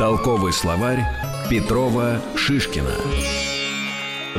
Толковый словарь Петрова Шишкина.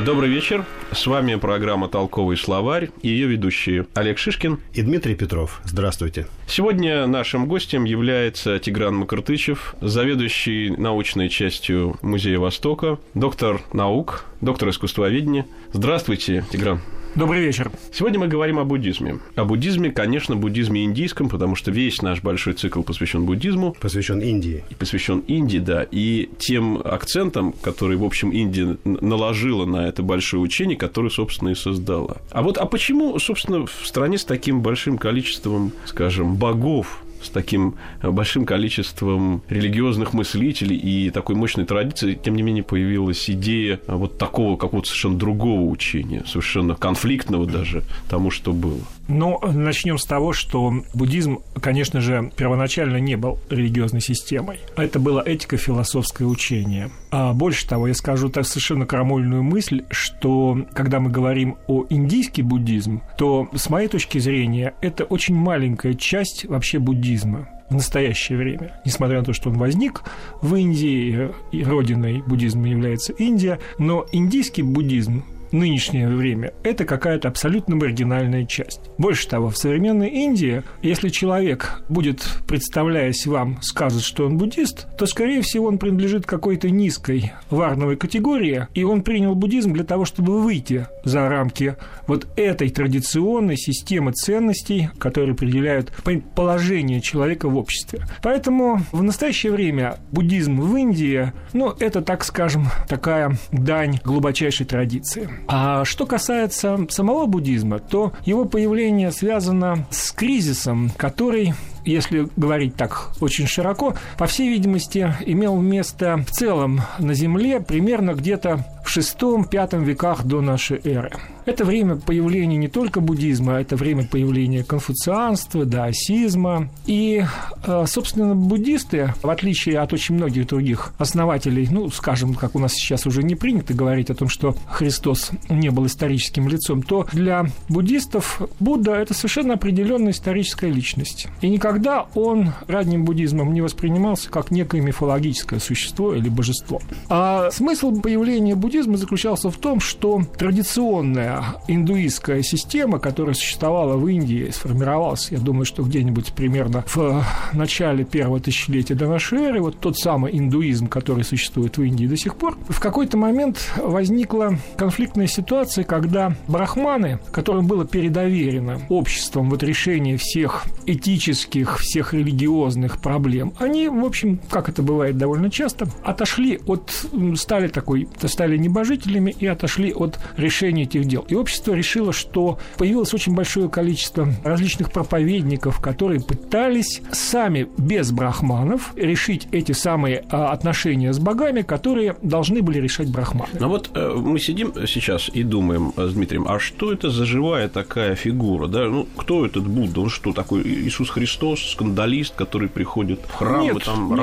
Добрый вечер. С вами программа «Толковый словарь» и ее ведущие Олег Шишкин и Дмитрий Петров. Здравствуйте. Сегодня нашим гостем является Тигран Макартычев, заведующий научной частью Музея Востока, доктор наук, доктор искусствоведения. Здравствуйте, Тигран. Добрый вечер. Сегодня мы говорим о буддизме. О буддизме, конечно, буддизме индийском, потому что весь наш большой цикл посвящен буддизму. Посвящен Индии. И посвящен Индии, да. И тем акцентам, которые, в общем, Индия наложила на это большое учение, которое, собственно, и создала. А вот, а почему, собственно, в стране с таким большим количеством, скажем, богов, с таким большим количеством религиозных мыслителей и такой мощной традиции, тем не менее, появилась идея вот такого какого-то совершенно другого учения, совершенно конфликтного даже тому, что было. Ну, начнем с того, что буддизм, конечно же, первоначально не был религиозной системой. Это было этико-философское учение. А больше того, я скажу так совершенно крамольную мысль, что когда мы говорим о индийский буддизм, то, с моей точки зрения, это очень маленькая часть вообще буддизма в настоящее время. Несмотря на то, что он возник в Индии, и родиной буддизма является Индия, но индийский буддизм нынешнее время, это какая-то абсолютно маргинальная часть. Больше того, в современной Индии, если человек будет, представляясь вам, сказать, что он буддист, то, скорее всего, он принадлежит какой-то низкой варновой категории, и он принял буддизм для того, чтобы выйти за рамки вот этой традиционной системы ценностей, которые определяют положение человека в обществе. Поэтому в настоящее время буддизм в Индии, ну, это, так скажем, такая дань глубочайшей традиции. А что касается самого буддизма, то его появление связано с кризисом, который если говорить так очень широко, по всей видимости, имел место в целом на Земле примерно где-то в VI-V веках до нашей эры. Это время появления не только буддизма, это время появления конфуцианства, даосизма. И, э, собственно, буддисты, в отличие от очень многих других основателей, ну, скажем, как у нас сейчас уже не принято говорить о том, что Христос не был историческим лицом, то для буддистов Будда – это совершенно определенная историческая личность. И никогда он ранним буддизмом не воспринимался как некое мифологическое существо или божество. А смысл появления буддизма заключался в том, что традиционная индуистская система, которая существовала в Индии, сформировалась, я думаю, что где-нибудь примерно в начале первого тысячелетия до нашей эры, вот тот самый индуизм, который существует в Индии до сих пор, в какой-то момент возникла конфликтная ситуация, когда брахманы, которым было передоверено обществом вот решение всех этических, всех религиозных проблем, они, в общем, как это бывает довольно часто, отошли от, стали такой, стали небожителями и отошли от решения этих дел. И общество решило, что появилось очень большое количество различных проповедников, которые пытались сами без брахманов решить эти самые а, отношения с богами, которые должны были решать брахманы. Ну вот э, мы сидим сейчас и думаем с Дмитрием, а что это за живая такая фигура? Да? Ну, кто этот Будда? Он что, такой Иисус Христос, скандалист, который приходит в храм нет, и там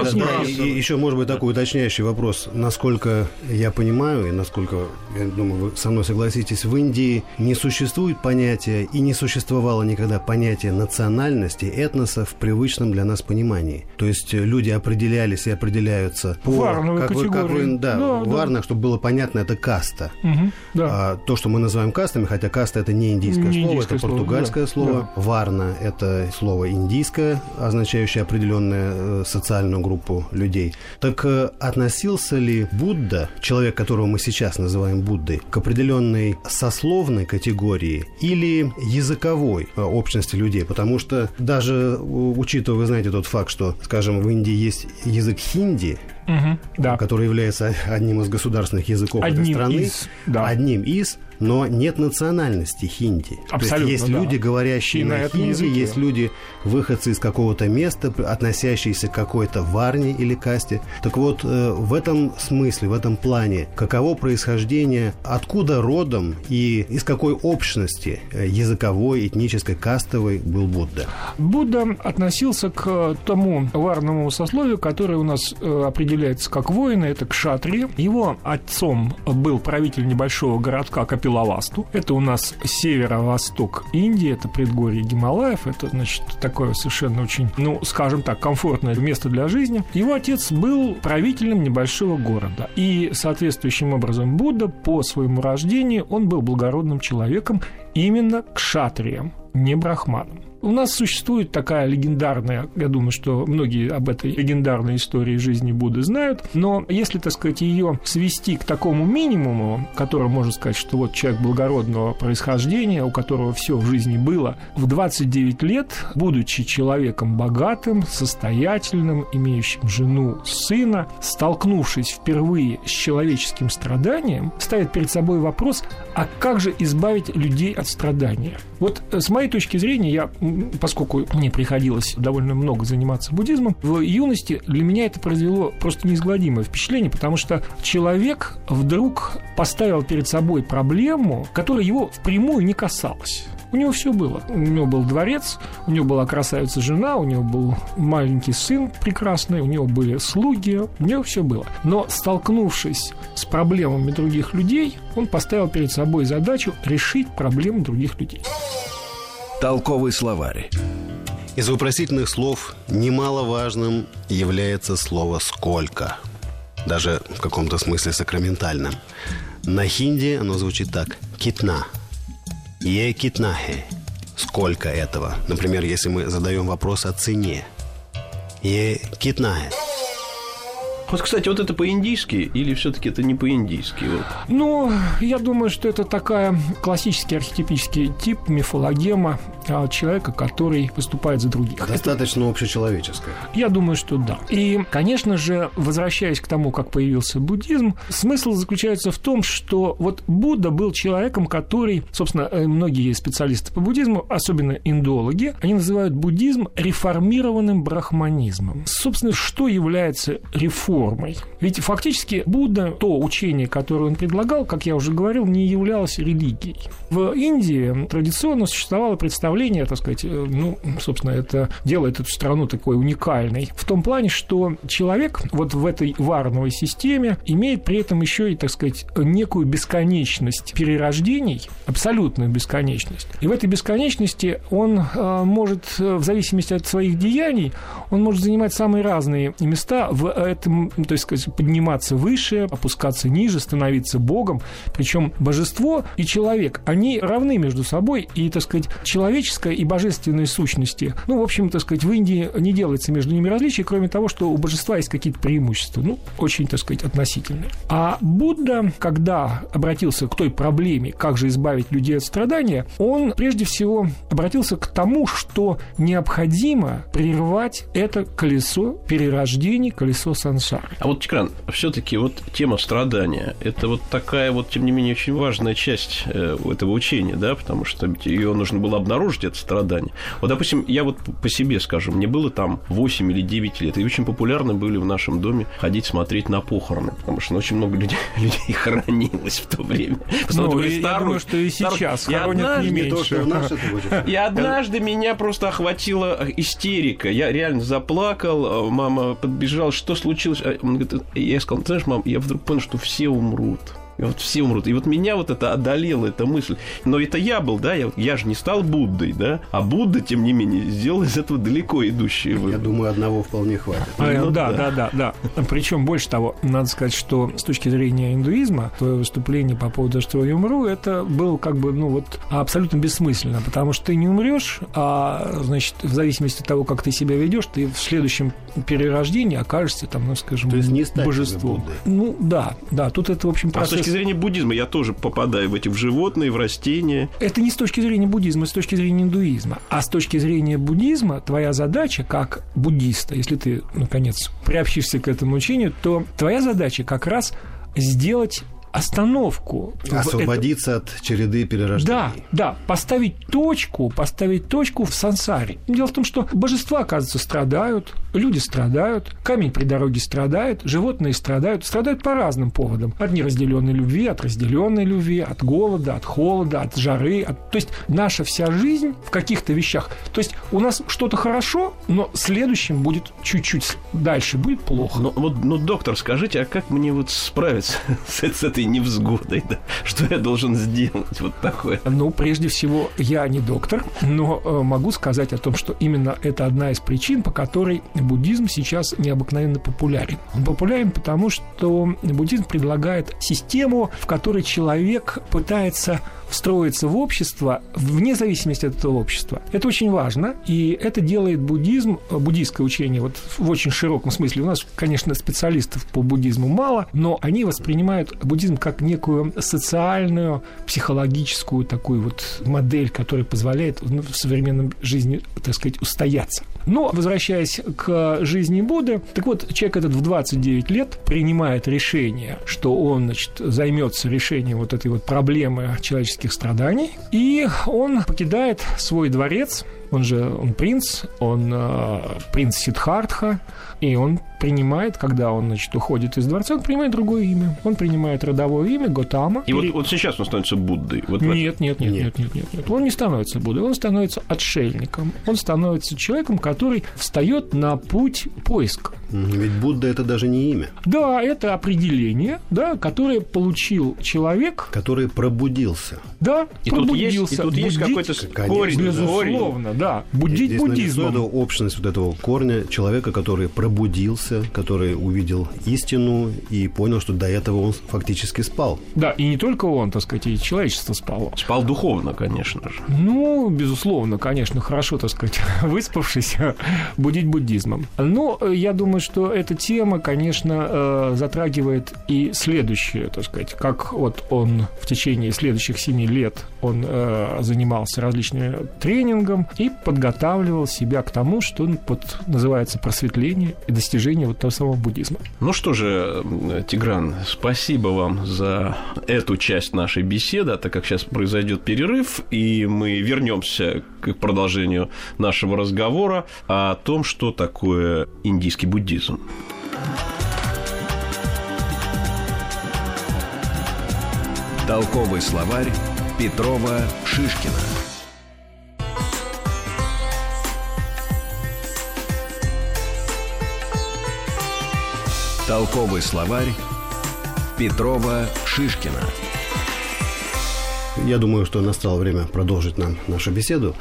и еще, может быть, такой уточняющий вопрос. Насколько я понимаю, и насколько, я думаю, вы со мной согласитесь, в Индии не существует понятия и не существовало никогда понятия национальности, этноса в привычном для нас понимании. То есть люди определялись и определяются по... Варновой как категории. Вы, как вы, да, да, варно, да. чтобы было понятно, это каста. Угу, да. а, то, что мы называем кастами, хотя каста это не индийское не слово, индийское это португальское да, слово. Да. Варна это слово индийское, означающее определенную э, социальную группу людей. Так э, относился ли Будда, человек, которого мы сейчас называем Буддой, к определенной сословной категории или языковой э, общности людей? Потому что даже учитывая, вы знаете, тот факт, что, скажем, в Индии есть язык хинди, угу, да. который является одним из государственных языков одним этой страны, из, да. одним из, но нет национальности хинди. Абсолютно, То есть есть да. люди, говорящие И на на, хинди, языке. есть люди, выходцы из какого-то места, относящиеся к какой-то варне или касте. Так вот, э, в этом смысле, в этом плане, каково происхождение, откуда родом и из какой общности э, языковой, этнической, кастовой был Будда? Будда относился к тому варному сословию, которое у нас э, определено определяется как воина, это кшатри. Его отцом был правитель небольшого городка Капилавасту. Это у нас северо-восток Индии, это предгорье Гималаев, это, значит, такое совершенно очень, ну, скажем так, комфортное место для жизни. Его отец был правителем небольшого города. И соответствующим образом Будда по своему рождению, он был благородным человеком именно кшатрием, не брахманом. У нас существует такая легендарная, я думаю, что многие об этой легендарной истории жизни Будды знают, но если, так сказать, ее свести к такому минимуму, которым можно сказать, что вот человек благородного происхождения, у которого все в жизни было, в 29 лет, будучи человеком богатым, состоятельным, имеющим жену, сына, столкнувшись впервые с человеческим страданием, ставит перед собой вопрос, а как же избавить людей от страдания? Вот э, с моей точки зрения, я поскольку мне приходилось довольно много заниматься буддизмом, в юности для меня это произвело просто неизгладимое впечатление, потому что человек вдруг поставил перед собой проблему, которая его впрямую не касалась. У него все было. У него был дворец, у него была красавица жена, у него был маленький сын прекрасный, у него были слуги, у него все было. Но столкнувшись с проблемами других людей, он поставил перед собой задачу решить проблемы других людей. Толковый словарь. Из вопросительных слов немаловажным является слово «сколько». Даже в каком-то смысле сакраментальным. На хинди оно звучит так «китна». «Е китнахе». Сколько этого? Например, если мы задаем вопрос о цене. «Е китнахе». Вот, кстати, вот это по-индийски или все-таки это не по-индийски? Вот? Ну, я думаю, что это такая классический архетипический тип мифологема а, человека, который выступает за других. Достаточно это... общечеловеческое. Я думаю, что да. И, конечно же, возвращаясь к тому, как появился буддизм, смысл заключается в том, что вот Будда был человеком, который, собственно, э, многие специалисты по буддизму, особенно индологи, они называют буддизм реформированным брахманизмом. Собственно, что является реформой? Формой. Ведь фактически Будда, то учение, которое он предлагал, как я уже говорил, не являлось религией. В Индии традиционно существовало представление, так сказать, э, ну, собственно, это делает эту страну такой уникальной, в том плане, что человек вот в этой варновой системе имеет при этом еще и, так сказать, некую бесконечность перерождений, абсолютную бесконечность. И в этой бесконечности он э, может, э, в зависимости от своих деяний, он может занимать самые разные места в этом то есть подниматься выше, опускаться ниже, становиться Богом. Причем божество и человек, они равны между собой, и, так сказать, человеческая и божественные сущности. Ну, в общем, так сказать, в Индии не делается между ними различий, кроме того, что у божества есть какие-то преимущества, ну, очень, так сказать, относительные. А Будда, когда обратился к той проблеме, как же избавить людей от страдания, он прежде всего обратился к тому, что необходимо прервать это колесо перерождений, колесо сансары. А вот, Тикран, все-таки вот тема страдания – это вот такая вот, тем не менее, очень важная часть э, этого учения, да, потому что ее нужно было обнаружить, это страдание. Вот, допустим, я вот по себе скажу, мне было там 8 или 9 лет, и очень популярны были в нашем доме ходить смотреть на похороны, потому что ну, очень много людей, людей хоронилось в то время. Ну, и, старую, я думаю, что и сейчас старую, хоронят однажды, не меньше. И однажды меня просто охватила истерика. Я реально заплакал, мама подбежала, что случилось? Он говорит, я сказал, знаешь, мам, я вдруг понял, что все умрут. И вот все умрут. И вот меня вот это одолела, эта мысль. Но это я был, да, я, я же не стал Буддой, да, а Будда, тем не менее, сделал из этого далеко идущие выводы. Я думаю, одного вполне хватит. А, ну, да, да, да, да, да. Причем, больше того, надо сказать, что с точки зрения индуизма, твое выступление по поводу, что я умру, это было как бы, ну вот, абсолютно бессмысленно, потому что ты не умрешь, а, значит, в зависимости от того, как ты себя ведешь, ты в следующем перерождении окажешься там, ну, скажем, То есть не божеством. Ну, да, да, тут это, в общем, процесс точки зрения буддизма я тоже попадаю в эти в животные, в растения. Это не с точки зрения буддизма, а с точки зрения индуизма. А с точки зрения буддизма твоя задача как буддиста, если ты, наконец, приобщишься к этому учению, то твоя задача как раз сделать остановку. Освободиться это... от череды перерождений. Да, да, поставить точку, поставить точку в сансаре. Дело в том, что божества, оказывается, страдают, люди страдают, камень при дороге страдает, животные страдают, страдают по разным поводам. От неразделенной любви, от разделенной любви, от голода, от холода, от жары. От... То есть наша вся жизнь в каких-то вещах. То есть у нас что-то хорошо, но следующим будет чуть-чуть дальше, будет плохо. Ну, вот, ну, доктор, скажите, а как мне вот справиться с, с этой невзгодой? Да? Что я должен сделать вот такое? Ну, прежде всего, я не доктор, но э, могу сказать о том, что именно это одна из причин, по которой буддизм сейчас необыкновенно популярен. Он популярен потому, что буддизм предлагает систему, в которой человек пытается встроиться в общество вне зависимости от этого общества. Это очень важно, и это делает буддизм, буддийское учение, вот в очень широком смысле. У нас, конечно, специалистов по буддизму мало, но они воспринимают буддизм как некую социальную, психологическую такую вот модель, которая позволяет в современном жизни, так сказать, устояться. Но, возвращаясь к жизни Будды, так вот, человек этот в 29 лет принимает решение, что он, значит, займется решением вот этой вот проблемы человеческих страданий, и он покидает свой дворец, он же он принц, он э, принц Сидхартха, и он принимает, когда он, значит, уходит из дворца, он принимает другое имя. Он принимает родовое имя Готама. И пере... вот, вот сейчас он становится Буддой? Вот нет, нет, нет, нет, нет, нет, нет. Он не становится Буддой, он становится отшельником. Он становится человеком, который встает на путь поиска. Ведь Будда это даже не имя. Да, это определение, да, которое получил человек. Который пробудился. Да, и пробудился. Тут есть, и тут есть какой-то корень. Безусловно, да. Будить Здесь буддизмом. Это общность вот этого корня человека, который пробудился, который увидел истину и понял, что до этого он фактически спал. Да, и не только он, так сказать, и человечество спало. Спал духовно, конечно же. Ну, безусловно, конечно, хорошо, так сказать, выспавшись, будить буддизмом. Но я думаю, что эта тема, конечно, э, затрагивает и следующее, так сказать, как вот он в течение следующих семи лет он э, занимался различными тренингом и подготавливал себя к тому, что вот, называется просветление и достижение вот того самого буддизма. Ну что же, Тигран, спасибо вам за эту часть нашей беседы, а так как сейчас произойдет перерыв, и мы вернемся к продолжению нашего разговора о том, что такое индийский буддизм. Толковый словарь Петрова Шишкина. Толковый словарь Петрова Шишкина. Я думаю, что настало время продолжить нам нашу беседу.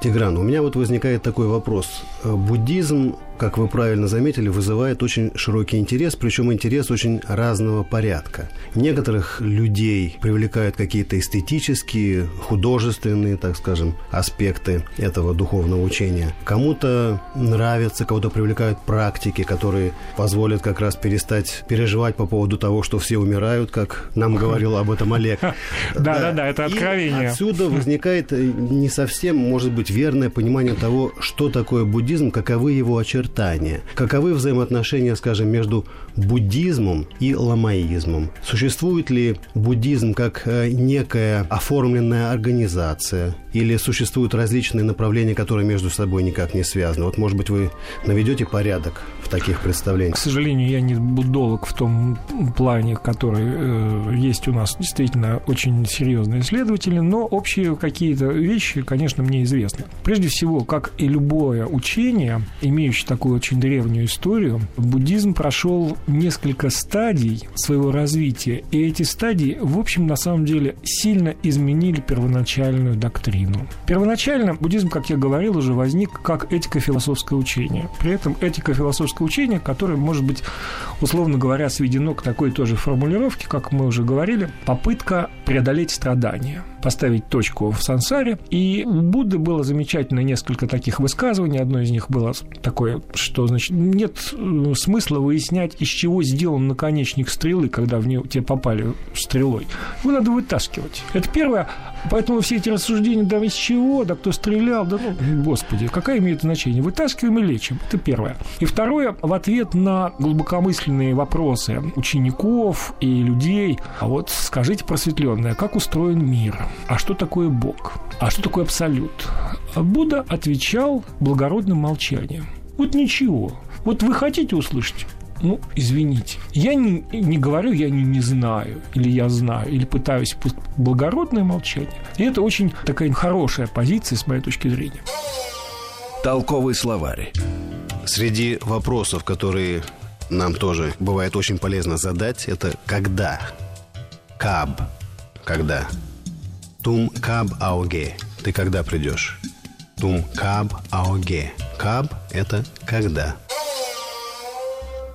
Тигран, у меня вот возникает такой вопрос. Буддизм как вы правильно заметили, вызывает очень широкий интерес, причем интерес очень разного порядка. Некоторых людей привлекают какие-то эстетические, художественные, так скажем, аспекты этого духовного учения. Кому-то нравится, кого-то привлекают практики, которые позволят как раз перестать переживать по поводу того, что все умирают, как нам говорил об этом Олег. Да-да-да, это откровение. отсюда возникает не совсем, может быть, верное понимание того, что такое буддизм, каковы его очертания очертания. Каковы взаимоотношения, скажем, между буддизмом и ламаизмом? Существует ли буддизм как э, некая оформленная организация? Или существуют различные направления, которые между собой никак не связаны? Вот, может быть, вы наведете порядок в таких представлениях? К сожалению, я не буддолог в том плане, который э, есть у нас действительно очень серьезные исследователи, но общие какие-то вещи, конечно, мне известны. Прежде всего, как и любое учение, имеющее такую очень древнюю историю, буддизм прошел несколько стадий своего развития, и эти стадии, в общем, на самом деле сильно изменили первоначальную доктрину. Первоначально буддизм, как я говорил, уже возник как этико-философское учение. При этом этико-философское учение, которое, может быть, условно говоря, сведено к такой тоже формулировке, как мы уже говорили, попытка преодолеть страдания поставить точку в сансаре. И у Будды было замечательно несколько таких высказываний. Одно из них было такое что, значит, нет э, смысла выяснять, из чего сделан наконечник стрелы, когда в нее тебе попали стрелой. Его надо вытаскивать. Это первое. Поэтому все эти рассуждения, да из чего, да кто стрелял, да ну, господи, какое имеет значение? Вытаскиваем и лечим. Это первое. И второе, в ответ на глубокомысленные вопросы учеников и людей, а вот скажите просветленное, как устроен мир? А что такое Бог? А что такое абсолют? Будда отвечал благородным молчанием. Вот ничего. Вот вы хотите услышать? ну, извините, я не, не говорю, я не, не знаю, или я знаю, или пытаюсь благородное молчание. И это очень такая хорошая позиция, с моей точки зрения. Толковый словарь. Среди вопросов, которые нам тоже бывает очень полезно задать, это «когда?». «Каб» – «когда?». «Тум каб ауге» – «ты когда придешь?». «Тум каб ауге» – «каб» – это «когда?».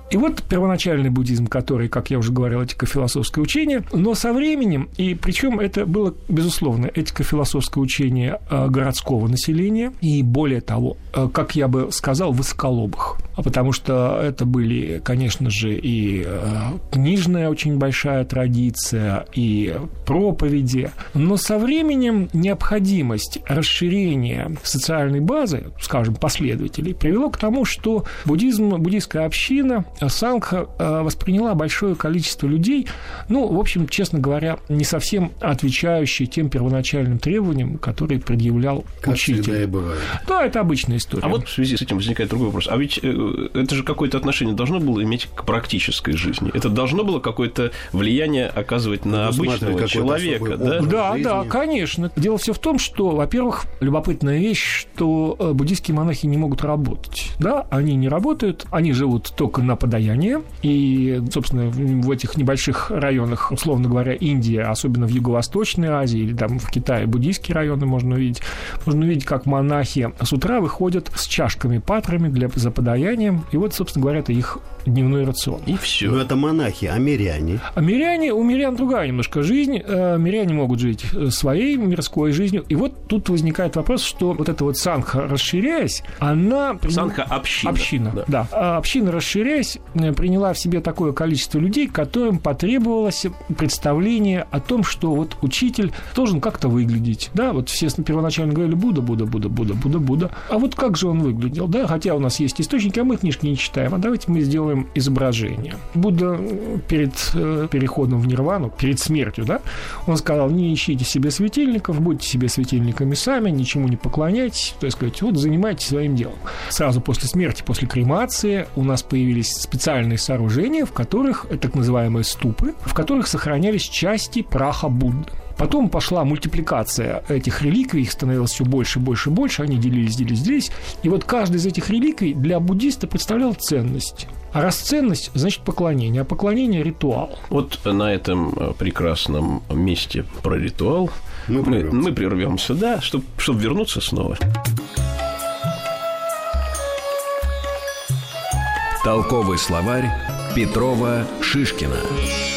И вот первоначальный буддизм, который, как я уже говорил, этико-философское учение, но со временем, и причем это было, безусловно, этико-философское учение э, городского населения, и более того, э, как я бы сказал, высоколобых. А потому что это были, конечно же, и э, книжная очень большая традиция, и проповеди. Но со временем необходимость расширения социальной базы, скажем, последователей, привело к тому, что буддизм, буддийская община Сангха э, восприняла большое количество людей, ну, в общем, честно говоря, не совсем отвечающие тем первоначальным требованиям, которые предъявлял как учитель. Да, это обычная история. А вот в связи с этим возникает другой вопрос. А ведь э, это же какое-то отношение должно было иметь к практической жизни. Это должно было какое-то влияние оказывать на обычного человека, да? Да, жизни. да, конечно. Дело все в том, что, во-первых, любопытная вещь, что э, буддийские монахи не могут работать. Да, они не работают, они живут только на подаяние. И, собственно, в этих небольших районах, условно говоря, Индия, особенно в Юго-Восточной Азии или там в Китае буддийские районы можно увидеть, можно увидеть, как монахи с утра выходят с чашками, патрами для, за подаянием. И вот, собственно говоря, это их дневной рацион. И все. Ну, это монахи, а миряне? А миряне, у мирян другая немножко жизнь. Э, миряне могут жить э, своей мирской жизнью. И вот тут возникает вопрос, что вот эта вот санха, расширяясь, она... Санха – община. Община, да. да. А община, расширяясь, э, приняла в себе такое количество людей, которым потребовалось представление о том, что вот учитель должен как-то выглядеть. Да, вот все первоначально говорили Будда, Будда, Будда, Будда, Будда, Будда. А вот как же он выглядел, да? Хотя у нас есть источники, а мы книжки не читаем. А давайте мы сделаем делаем изображение. Будда перед э, переходом в нирвану, перед смертью, да, он сказал, не ищите себе светильников, будьте себе светильниками сами, ничему не поклоняйтесь, то есть сказать, вот занимайтесь своим делом. Сразу после смерти, после кремации у нас появились специальные сооружения, в которых, так называемые ступы, в которых сохранялись части праха Будды. Потом пошла мультипликация этих реликвий, их становилось все больше, больше, больше, они делились, делились, делились. И вот каждый из этих реликвий для буддиста представлял ценность. А расценность значит поклонение, а поклонение – ритуал. Вот на этом э, прекрасном месте про ритуал мы прервемся, мы, мы прервемся да, чтобы чтоб вернуться снова. Толковый словарь Петрова Шишкина.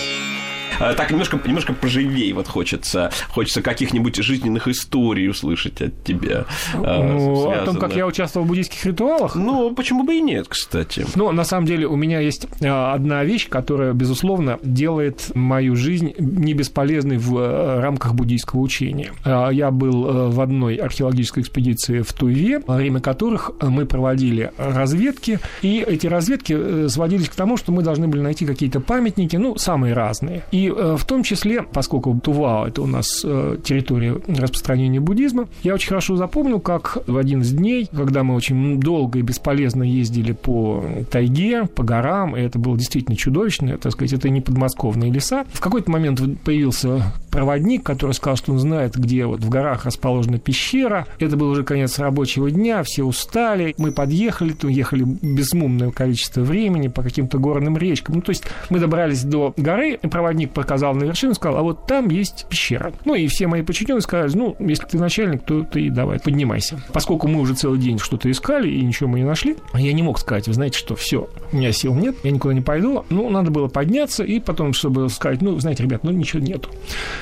А, так немножко, немножко поживей вот хочется. Хочется каких-нибудь жизненных историй услышать от тебя. А, ну, о том, как я участвовал в буддийских ритуалах? Ну, почему бы и нет, кстати. Ну, на самом деле, у меня есть а, одна вещь, которая, безусловно, делает мою жизнь не бесполезной в э, рамках буддийского учения. Я был э, в одной археологической экспедиции в Туйве, во время которых мы проводили разведки, и эти разведки э, сводились к тому, что мы должны были найти какие-то памятники, ну, самые разные. И Э, в том числе, поскольку Тувау – это у нас э, территория распространения буддизма, я очень хорошо запомнил, как в один из дней, когда мы очень долго и бесполезно ездили по тайге, по горам, и это было действительно чудовищно, так сказать, это не подмосковные леса, в какой-то момент появился проводник, который сказал, что он знает, где вот в горах расположена пещера. Это был уже конец рабочего дня, все устали. Мы подъехали, то ехали безмумное количество времени по каким-то горным речкам. Ну, то есть мы добрались до горы, и проводник показал на вершину, сказал, а вот там есть пещера. Ну, и все мои подчиненные сказали, ну, если ты начальник, то ты давай, поднимайся. Поскольку мы уже целый день что-то искали и ничего мы не нашли, я не мог сказать, вы знаете что, все, у меня сил нет, я никуда не пойду. Ну, надо было подняться и потом, чтобы сказать, ну, знаете, ребят, ну, ничего нету.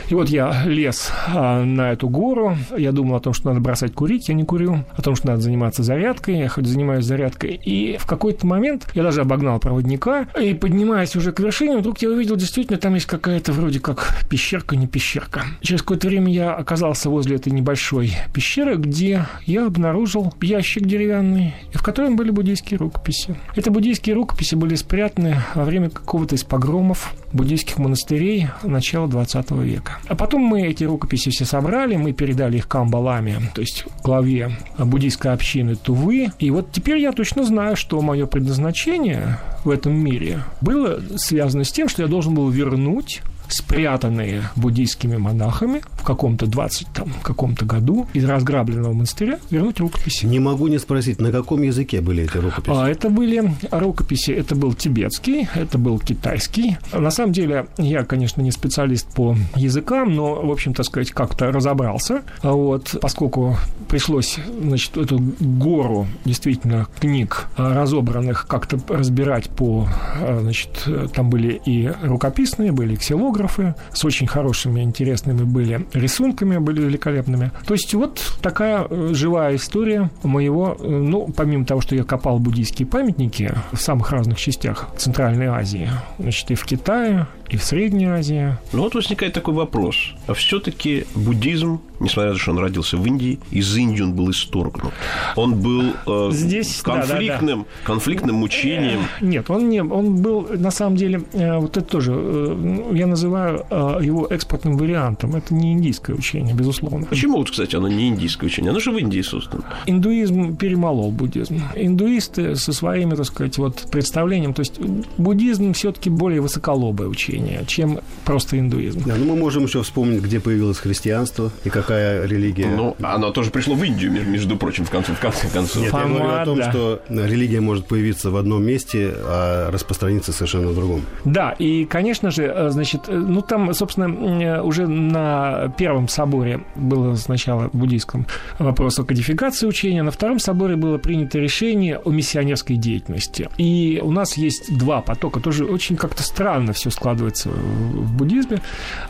И вот я лез а, на эту гору, я думал о том, что надо бросать курить, я не курю, о том, что надо заниматься зарядкой, я хоть занимаюсь зарядкой. И в какой-то момент я даже обогнал проводника, и поднимаясь уже к вершине, вдруг я увидел, действительно, там есть какая-то вроде как пещерка, не пещерка. Через какое-то время я оказался возле этой небольшой пещеры, где я обнаружил ящик деревянный, в котором были буддийские рукописи. Это буддийские рукописи были спрятаны во время какого-то из погромов буддийских монастырей начала 20 века. А потом мы эти рукописи все собрали, мы передали их Камбаламе, то есть главе буддийской общины Тувы. И вот теперь я точно знаю, что мое предназначение в этом мире было связано с тем, что я должен был вернуть спрятанные буддийскими монахами в каком-то 20 там, каком-то году из разграбленного монастыря вернуть рукописи. Не могу не спросить, на каком языке были эти рукописи? А, это были рукописи, это был тибетский, это был китайский. На самом деле, я, конечно, не специалист по языкам, но, в общем, так сказать, как-то разобрался. А вот, поскольку пришлось, значит, эту гору действительно книг разобранных как-то разбирать по, а, значит, там были и рукописные, были ксилографы, фотографы с очень хорошими, интересными были рисунками, были великолепными. То есть вот такая э, живая история моего, э, ну, помимо того, что я копал буддийские памятники в самых разных частях Центральной Азии, значит, и в Китае, и в Средней Азии. Ну вот возникает такой вопрос. А все-таки буддизм, несмотря на то, что он родился в Индии, из Индии он был исторгнут. Он был э, Здесь, конфликтным, да, да, да. конфликтным мучением. Нет, он не, он был на самом деле, э, вот это тоже, э, я называю э, его экспортным вариантом. Это не индийское учение, безусловно. Почему, вот, кстати, оно не индийское учение? Оно же в Индии создано. Индуизм перемолол буддизм. Индуисты со своими, так сказать, вот представлением, то есть буддизм все-таки более высоколобое учение учения, чем просто индуизм. Да, ну мы можем еще вспомнить, где появилось христианство и какая религия. Ну, оно тоже пришло в Индию, между прочим, в конце, в конце концов. Нет, Помада. я говорю о том, что религия может появиться в одном месте, а распространиться совершенно в другом. Да, и, конечно же, э, значит, э, ну там, собственно, э, уже на первом соборе было сначала буддийском вопрос о кодификации учения, на втором соборе было принято решение о миссионерской деятельности. И у нас есть два потока, тоже очень как-то странно все складывается вкладывается в буддизме.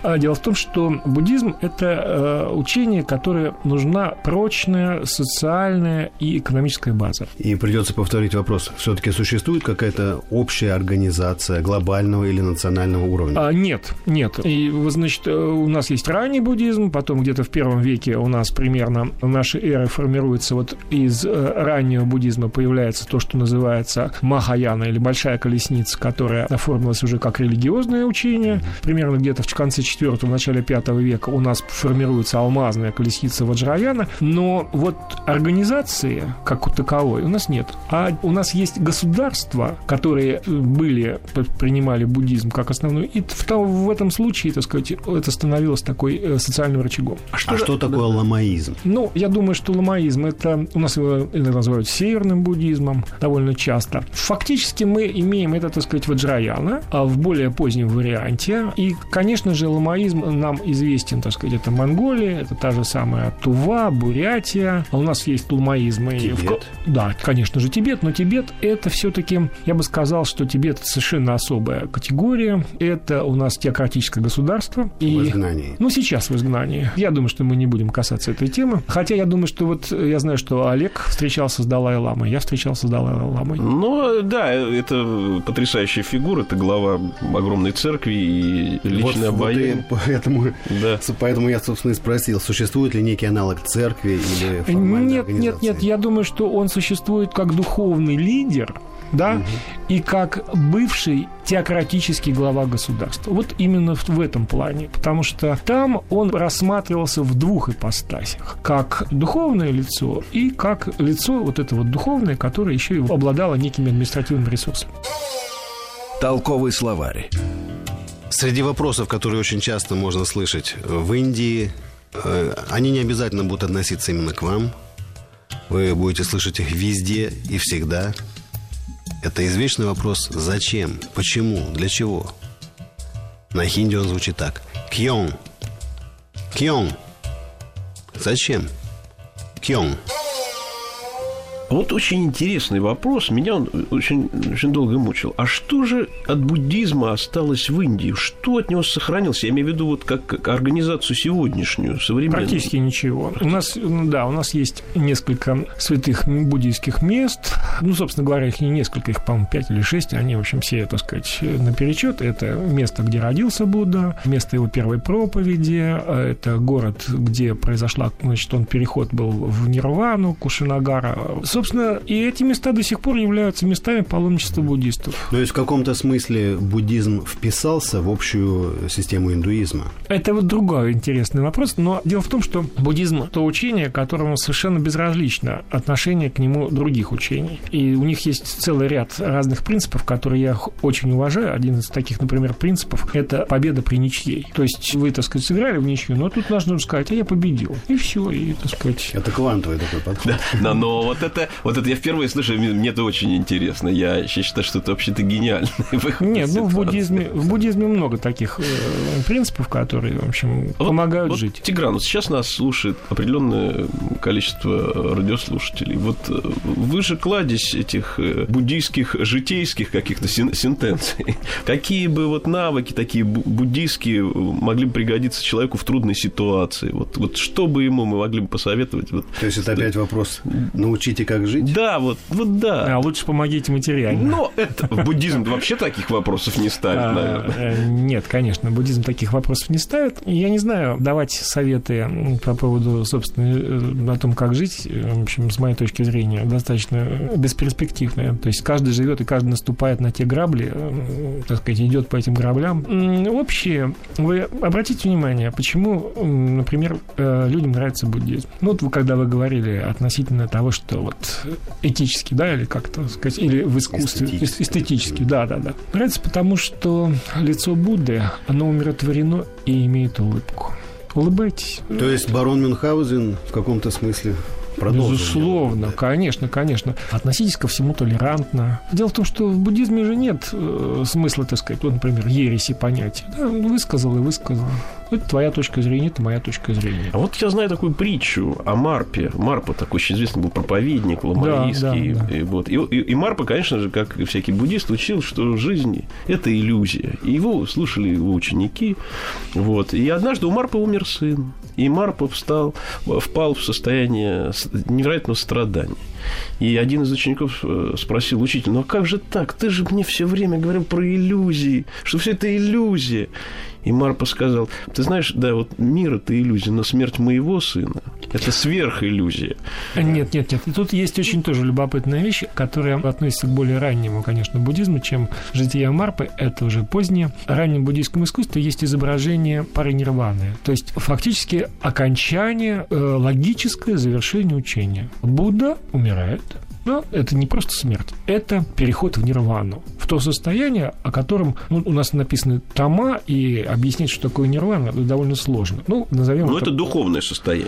А дело в том, что буддизм – это э, учение, которое нужна прочная социальная и экономическая база. И придется повторить вопрос. Все-таки существует какая-то общая организация глобального или национального уровня? А, нет, нет. И, значит, э, у нас есть ранний буддизм, потом где-то в первом веке у нас примерно в нашей эры формируется вот из э, раннего буддизма появляется то, что называется Махаяна или Большая колесница, которая оформилась уже как религиозное учение. Примерно где-то в конце 4 начале 5 века у нас формируется алмазная колесница Ваджраяна, но вот организации как таковой у нас нет. А у нас есть государства, которые были, принимали буддизм как основной, и в, в этом случае, так сказать, это становилось такой э, социальным рычагом. А что, а что такое ламаизм? Ну, я думаю, что ламаизм это у нас его называют северным буддизмом довольно часто. Фактически мы имеем это, так сказать, Ваджраяна, а в более позднем варианте. И, конечно же, ламаизм нам известен, так сказать, это Монголия, это та же самая Тува, Бурятия. А у нас есть ламаизм. Тибет. В... Да, конечно же, Тибет, но Тибет это все-таки, я бы сказал, что Тибет совершенно особая категория. Это у нас теократическое государство. И... В изгнании. Ну, сейчас в изгнании. Я думаю, что мы не будем касаться этой темы. Хотя я думаю, что вот я знаю, что Олег встречался с Далай-Ламой, я встречался с Далай-Ламой. Ну, да, это потрясающая фигура, это глава огромной церкви церкви и личное вот, обаяние. Вот поэтому, да. поэтому я, собственно, и спросил, существует ли некий аналог церкви или формальной Нет, нет, нет, я думаю, что он существует как духовный лидер, да, угу. и как бывший теократический глава государства. Вот именно в, в этом плане, потому что там он рассматривался в двух ипостасях, как духовное лицо и как лицо вот это вот духовное, которое еще и обладало некими административными ресурсами. Толковый словарь. Среди вопросов, которые очень часто можно слышать в Индии, э, они не обязательно будут относиться именно к вам. Вы будете слышать их везде и всегда. Это извечный вопрос «Зачем? Почему? Для чего?» На хинди он звучит так. Кьон. Кьон. Зачем? Кьон. Вот очень интересный вопрос. Меня он очень, очень долго мучил. А что же от буддизма осталось в Индии? Что от него сохранилось? Я имею в виду вот как, как организацию сегодняшнюю, современную. Практически ничего. У нас, да, у нас есть несколько святых буддийских мест. Ну, собственно говоря, их не несколько, их, по-моему, пять или шесть. Они, в общем, все, так сказать, наперечет. Это место, где родился Будда, место его первой проповеди, это город, где произошла, значит, он переход был в Нирвану, Кушинагара собственно, и эти места до сих пор являются местами паломничества буддистов. То есть в каком-то смысле буддизм вписался в общую систему индуизма? Это вот другой интересный вопрос, но дело в том, что буддизм – то учение, которому совершенно безразлично отношение к нему других учений. И у них есть целый ряд разных принципов, которые я очень уважаю. Один из таких, например, принципов – это победа при ничьей. То есть вы, так сказать, сыграли в ничью, но тут нужно сказать, а я победил. И все, и, так сказать... Это квантовый такой подход. Да, но вот это вот это я впервые слышу, мне это очень интересно. Я считаю, что это вообще-то гениально. Нет, ну в буддизме, в буддизме много таких э, принципов, которые, в общем, вот, помогают вот, жить. Тигран, вот сейчас нас слушает определенное количество радиослушателей. Вот э, вы же кладезь этих э, буддийских, житейских каких-то сентенций. Какие бы вот навыки такие буддийские могли бы пригодиться человеку в трудной ситуации? Вот, вот что бы ему мы могли бы посоветовать? Вот, То есть это опять вопрос научите как жить? Да, вот, вот да. А лучше помогите материально. Но это буддизм вообще таких вопросов не ставит, а, наверное. Э, нет, конечно, буддизм таких вопросов не ставит. Я не знаю, давать советы по поводу, собственно, э, о том, как жить, э, в общем, с моей точки зрения, достаточно бесперспективно. То есть каждый живет и каждый наступает на те грабли, так сказать, идет по этим граблям. Общее, вы обратите внимание, почему, например, людям нравится буддизм. Ну, вот вы, когда вы говорили относительно того, что вот этически, да, или как-то сказать, или в искусстве, эстетически, эстетически да, да, да. Нравится потому, что лицо Будды, оно умиротворено и имеет улыбку. Улыбайтесь. То есть барон Мюнхгаузен в каком-то смысле продолжим. Безусловно, конечно, конечно. Относитесь ко всему толерантно. Дело в том, что в буддизме же нет э, смысла, так сказать, вот, например, ереси понятия. Да, высказал и высказал. Это твоя точка зрения, это моя точка зрения. А вот я знаю такую притчу о Марпе. Марпа такой очень известный был проповедник, ламаистский. Да, да, да. И, вот. И, и, и Марпа, конечно же, как всякий буддист, учил, что жизнь – это иллюзия. И его слушали его ученики. Вот. И однажды у Марпа умер сын. И Марпа встал, впал в состояние невероятного страдания. И один из учеников э, спросил учителя, ну а как же так? Ты же мне все время говорил про иллюзии, что все это иллюзия. И Марпа сказал, ты знаешь, да, вот мир – это иллюзия, но смерть моего сына – это сверхиллюзия. Нет, нет, нет. Тут есть очень тоже любопытная вещь, которая относится к более раннему, конечно, буддизму, чем жития Марпы. Это уже позднее. В раннем буддийском искусстве есть изображение пары нирваны. То есть, фактически, окончание, э, логическое завершение учения. Будда умирает, но это не просто смерть, это переход в нирвану, в то состояние, о котором ну, у нас написаны тома, и объяснить, что такое нирвана, довольно сложно. Ну, назовем Но это, это духовное состояние.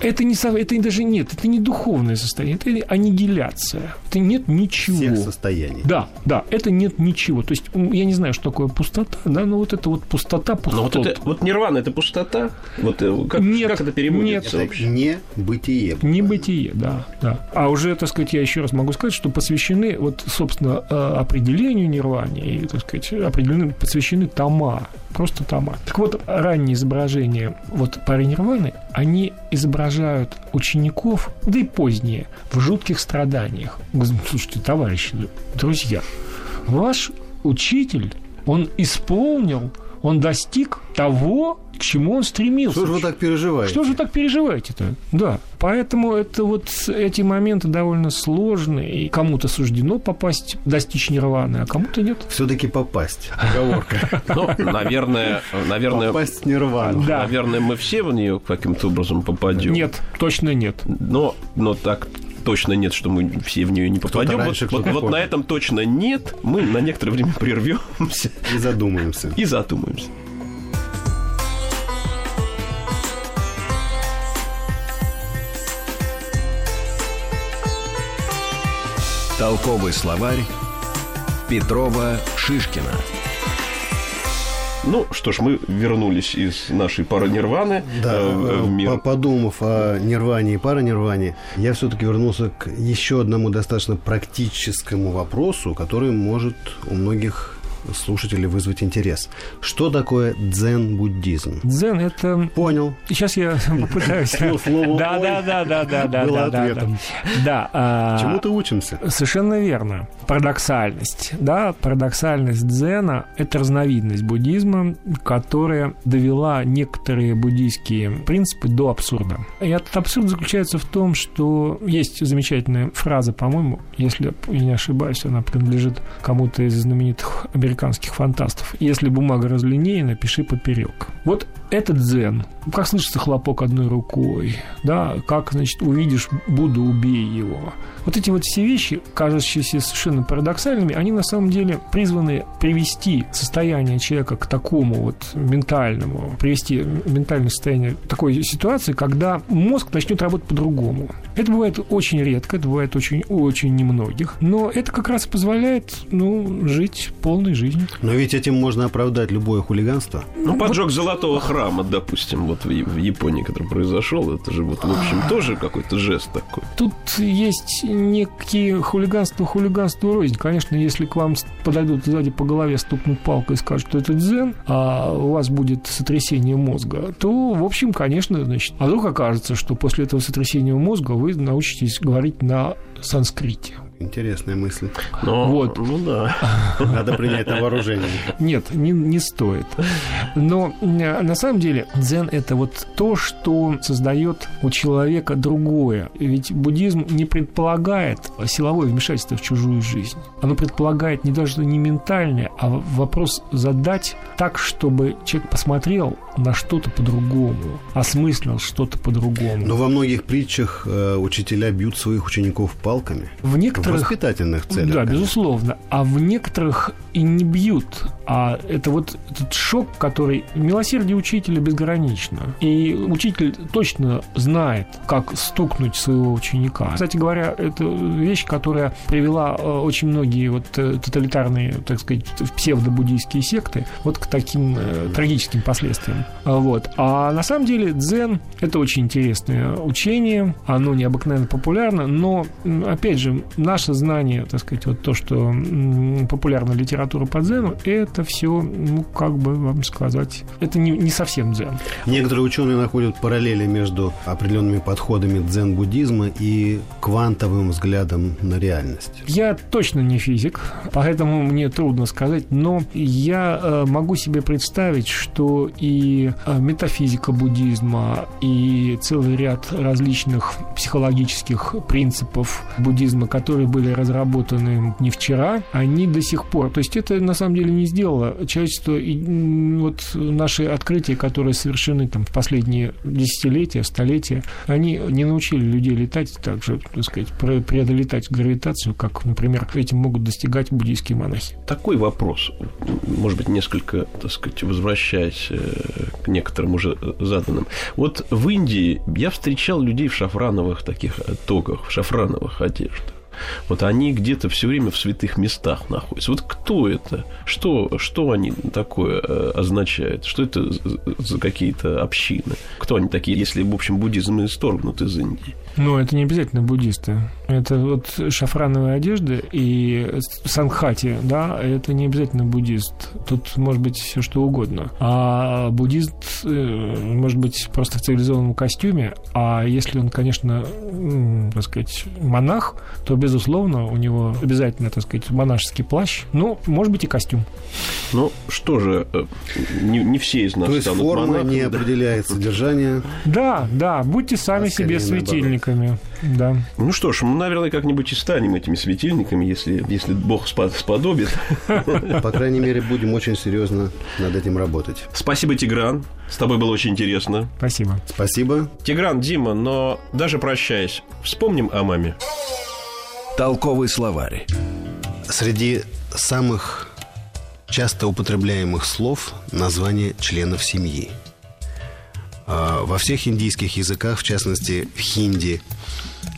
Это, не, это даже нет, это не духовное состояние, это аннигиляция. Это нет ничего. Всех состояний. Да, да, это нет ничего. То есть, я не знаю, что такое пустота, да, но вот это вот пустота, пустота. Но вот, это, вот нирвана – это пустота? Вот э, как, нет, как это переводится нет. вообще? Не бытие. Не бытие, да, да. А уже, так сказать, я еще раз могу сказать, что посвящены, вот, собственно, э, определению нирвани, и, так сказать, определены, посвящены тома, просто тома. Так вот, ранние изображения вот пары нирваны, они изображают учеников, да и поздние, в жутких страданиях. Слушайте, товарищи, друзья, ваш учитель, он исполнил, он достиг того, к чему он стремился. Что же вы так переживаете? Что же вы так переживаете-то? Да. Поэтому это вот эти моменты довольно сложные. И кому-то суждено попасть, достичь нирваны, а кому-то нет. Все-таки попасть. Оговорка. Ну, наверное, наверное... Попасть в нирвану. Да. Наверное, мы все в нее каким-то образом попадем. Нет, точно нет. Но, но так точно нет, что мы все в нее не попадем. Раньше, вот, вот, вот на этом точно нет. Мы на некоторое время прервемся. И задумаемся. И задумаемся. Толковый словарь Петрова Шишкина. Ну, что ж, мы вернулись из нашей паранирваны Да, э, в мир. по- подумав о нирване и паранирване, я все-таки вернулся к еще одному достаточно практическому вопросу, который может у многих слушателей вызвать интерес. Что такое дзен-буддизм? Дзен – это Понял. Сейчас я попытаюсь. слово Да, да, да, да, да, да, было да, да, ответом. да. а, Чему-то учимся. Совершенно верно. Парадоксальность. Да, парадоксальность дзена – это разновидность буддизма, которая довела некоторые буддийские принципы до абсурда. И этот абсурд заключается в том, что есть замечательная фраза, по-моему, если я не ошибаюсь, она принадлежит кому-то из знаменитых американских фантастов. Если бумага разлинеена, пиши поперек. Вот этот дзен. Как слышится хлопок одной рукой, да, как, значит, увидишь Будду, убей его. Вот эти вот все вещи, кажущиеся совершенно парадоксальными, они на самом деле призваны привести состояние человека к такому вот ментальному, привести ментальное состояние к такой ситуации, когда мозг начнет работать по-другому. Это бывает очень редко, это бывает очень-очень немногих, но это как раз позволяет, ну, жить полной жизнью. Но ведь этим можно оправдать любое хулиганство. Ну, поджог золотого храма, допустим, вот в Японии, который произошел, это же вот, в общем, тоже какой-то жест такой. Тут есть некие хулиганство, хулиганство рознь. Конечно, если к вам подойдут сзади по голове, стукнут палкой и скажут, что это дзен, а у вас будет сотрясение мозга, то, в общем, конечно, значит, а вдруг окажется, что после этого сотрясения мозга вы научитесь говорить на санскрите. Интересная мысль. Но, Вот. Ну да. Надо принять на вооружение. Нет, не, не стоит. Но э, на самом деле дзен – это вот то, что создает у человека другое. Ведь буддизм не предполагает силовое вмешательство в чужую жизнь. Оно предполагает не даже не ментальное, а вопрос задать так, чтобы человек посмотрел на что-то по-другому, осмыслил что-то по-другому. Но во многих притчах э, учителя бьют своих учеников палками. в В некоторых воспитательных целях. Да, безусловно. А в некоторых и не бьют. А это вот этот шок, который... Милосердие учителя безгранично. И учитель точно знает, как стукнуть своего ученика. Кстати говоря, это вещь, которая привела э, очень многие вот э, тоталитарные, так сказать, псевдобуддийские секты вот к таким э, трагическим последствиям. А Вот. А на самом деле дзен – это очень интересное учение, оно необыкновенно популярно, но, опять же, наше знание, так сказать, вот то, что популярна литература по дзену, это все, ну, как бы вам сказать, это не, не совсем дзен. Некоторые ученые находят параллели между определенными подходами дзен-буддизма и квантовым взглядом на реальность. Я точно не физик, поэтому мне трудно сказать, но я э, могу себе представить, что и э, метафизика буддизма, и целый ряд различных психологических принципов буддизма, которые были разработаны не вчера, они до сих пор. То есть это на самом деле не сделало человечество. И вот наши открытия, которые совершены там в последние десятилетия, столетия, они не научили людей летать так же, так сказать, пре- преодолеть гравитацию, как, например, этим могут достигать буддийские монахи. Такой вопрос, может быть, несколько, так сказать, возвращаясь э, к некоторым уже заданным. Вот в Индии я встречал людей в шафрановых таких э, тогах, в шафрановых одеждах. Вот они где-то все время в святых местах находятся. Вот кто это? Что, что они такое э, означают? Что это за- какие-то общины? Кто они такие, если, в общем, буддизм исторгнут из Индии? Но это не обязательно буддисты. Это вот шафрановые одежды и сангхати, да, это не обязательно буддист. Тут может быть все что угодно. А буддист э, может быть просто в цивилизованном костюме, а если он, конечно, так сказать, монах, то, безусловно, у него обязательно, так сказать, монашеский плащ, ну, может быть, и костюм. Ну, что же, э, не, не все из нас То есть станут форма монахами, не да. определяет содержание. Да, да, будьте сами А себе светильниками. Да. Ну что ж, мы, наверное, как-нибудь и станем этими светильниками, если, если Бог сподобит. По крайней мере, будем очень серьезно над этим работать. Спасибо, Тигран. С тобой было очень интересно. Спасибо. Спасибо. Тигран, Дима, но даже прощаясь, вспомним о маме. Толковый словарь. Среди самых часто употребляемых слов название членов семьи. А Во всех индийских языках, в частности в хинди,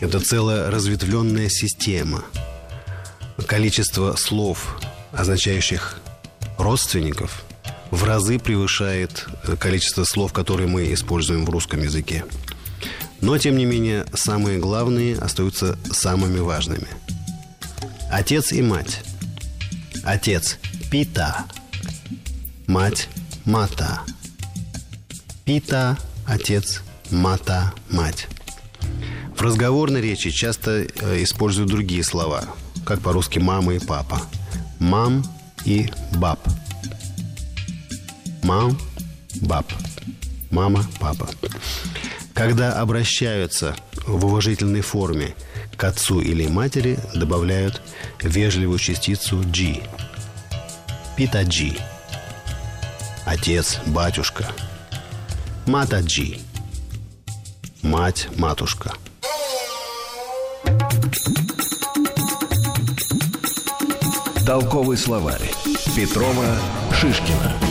это целая разветвленная система. Количество слов, означающих родственников, в разы превышает э, количество слов, которые мы используем в русском языке. Но, тем не менее, самые главные остаются самыми важными. Отец и мать. Отец – пита. Мать – мата. Пита – отец, мата – мать. В разговорной речи часто э, используют другие слова, как по-русски «мама» и «папа». «Мам» и «баб». «Мам», «баб». «Мама», «папа». Когда обращаются в уважительной форме к отцу или матери, добавляют вежливую частицу «g». «Питаджи». Отец, батюшка. «Матаджи». Мать, матушка – Толковый словарь Петрова Шишкина.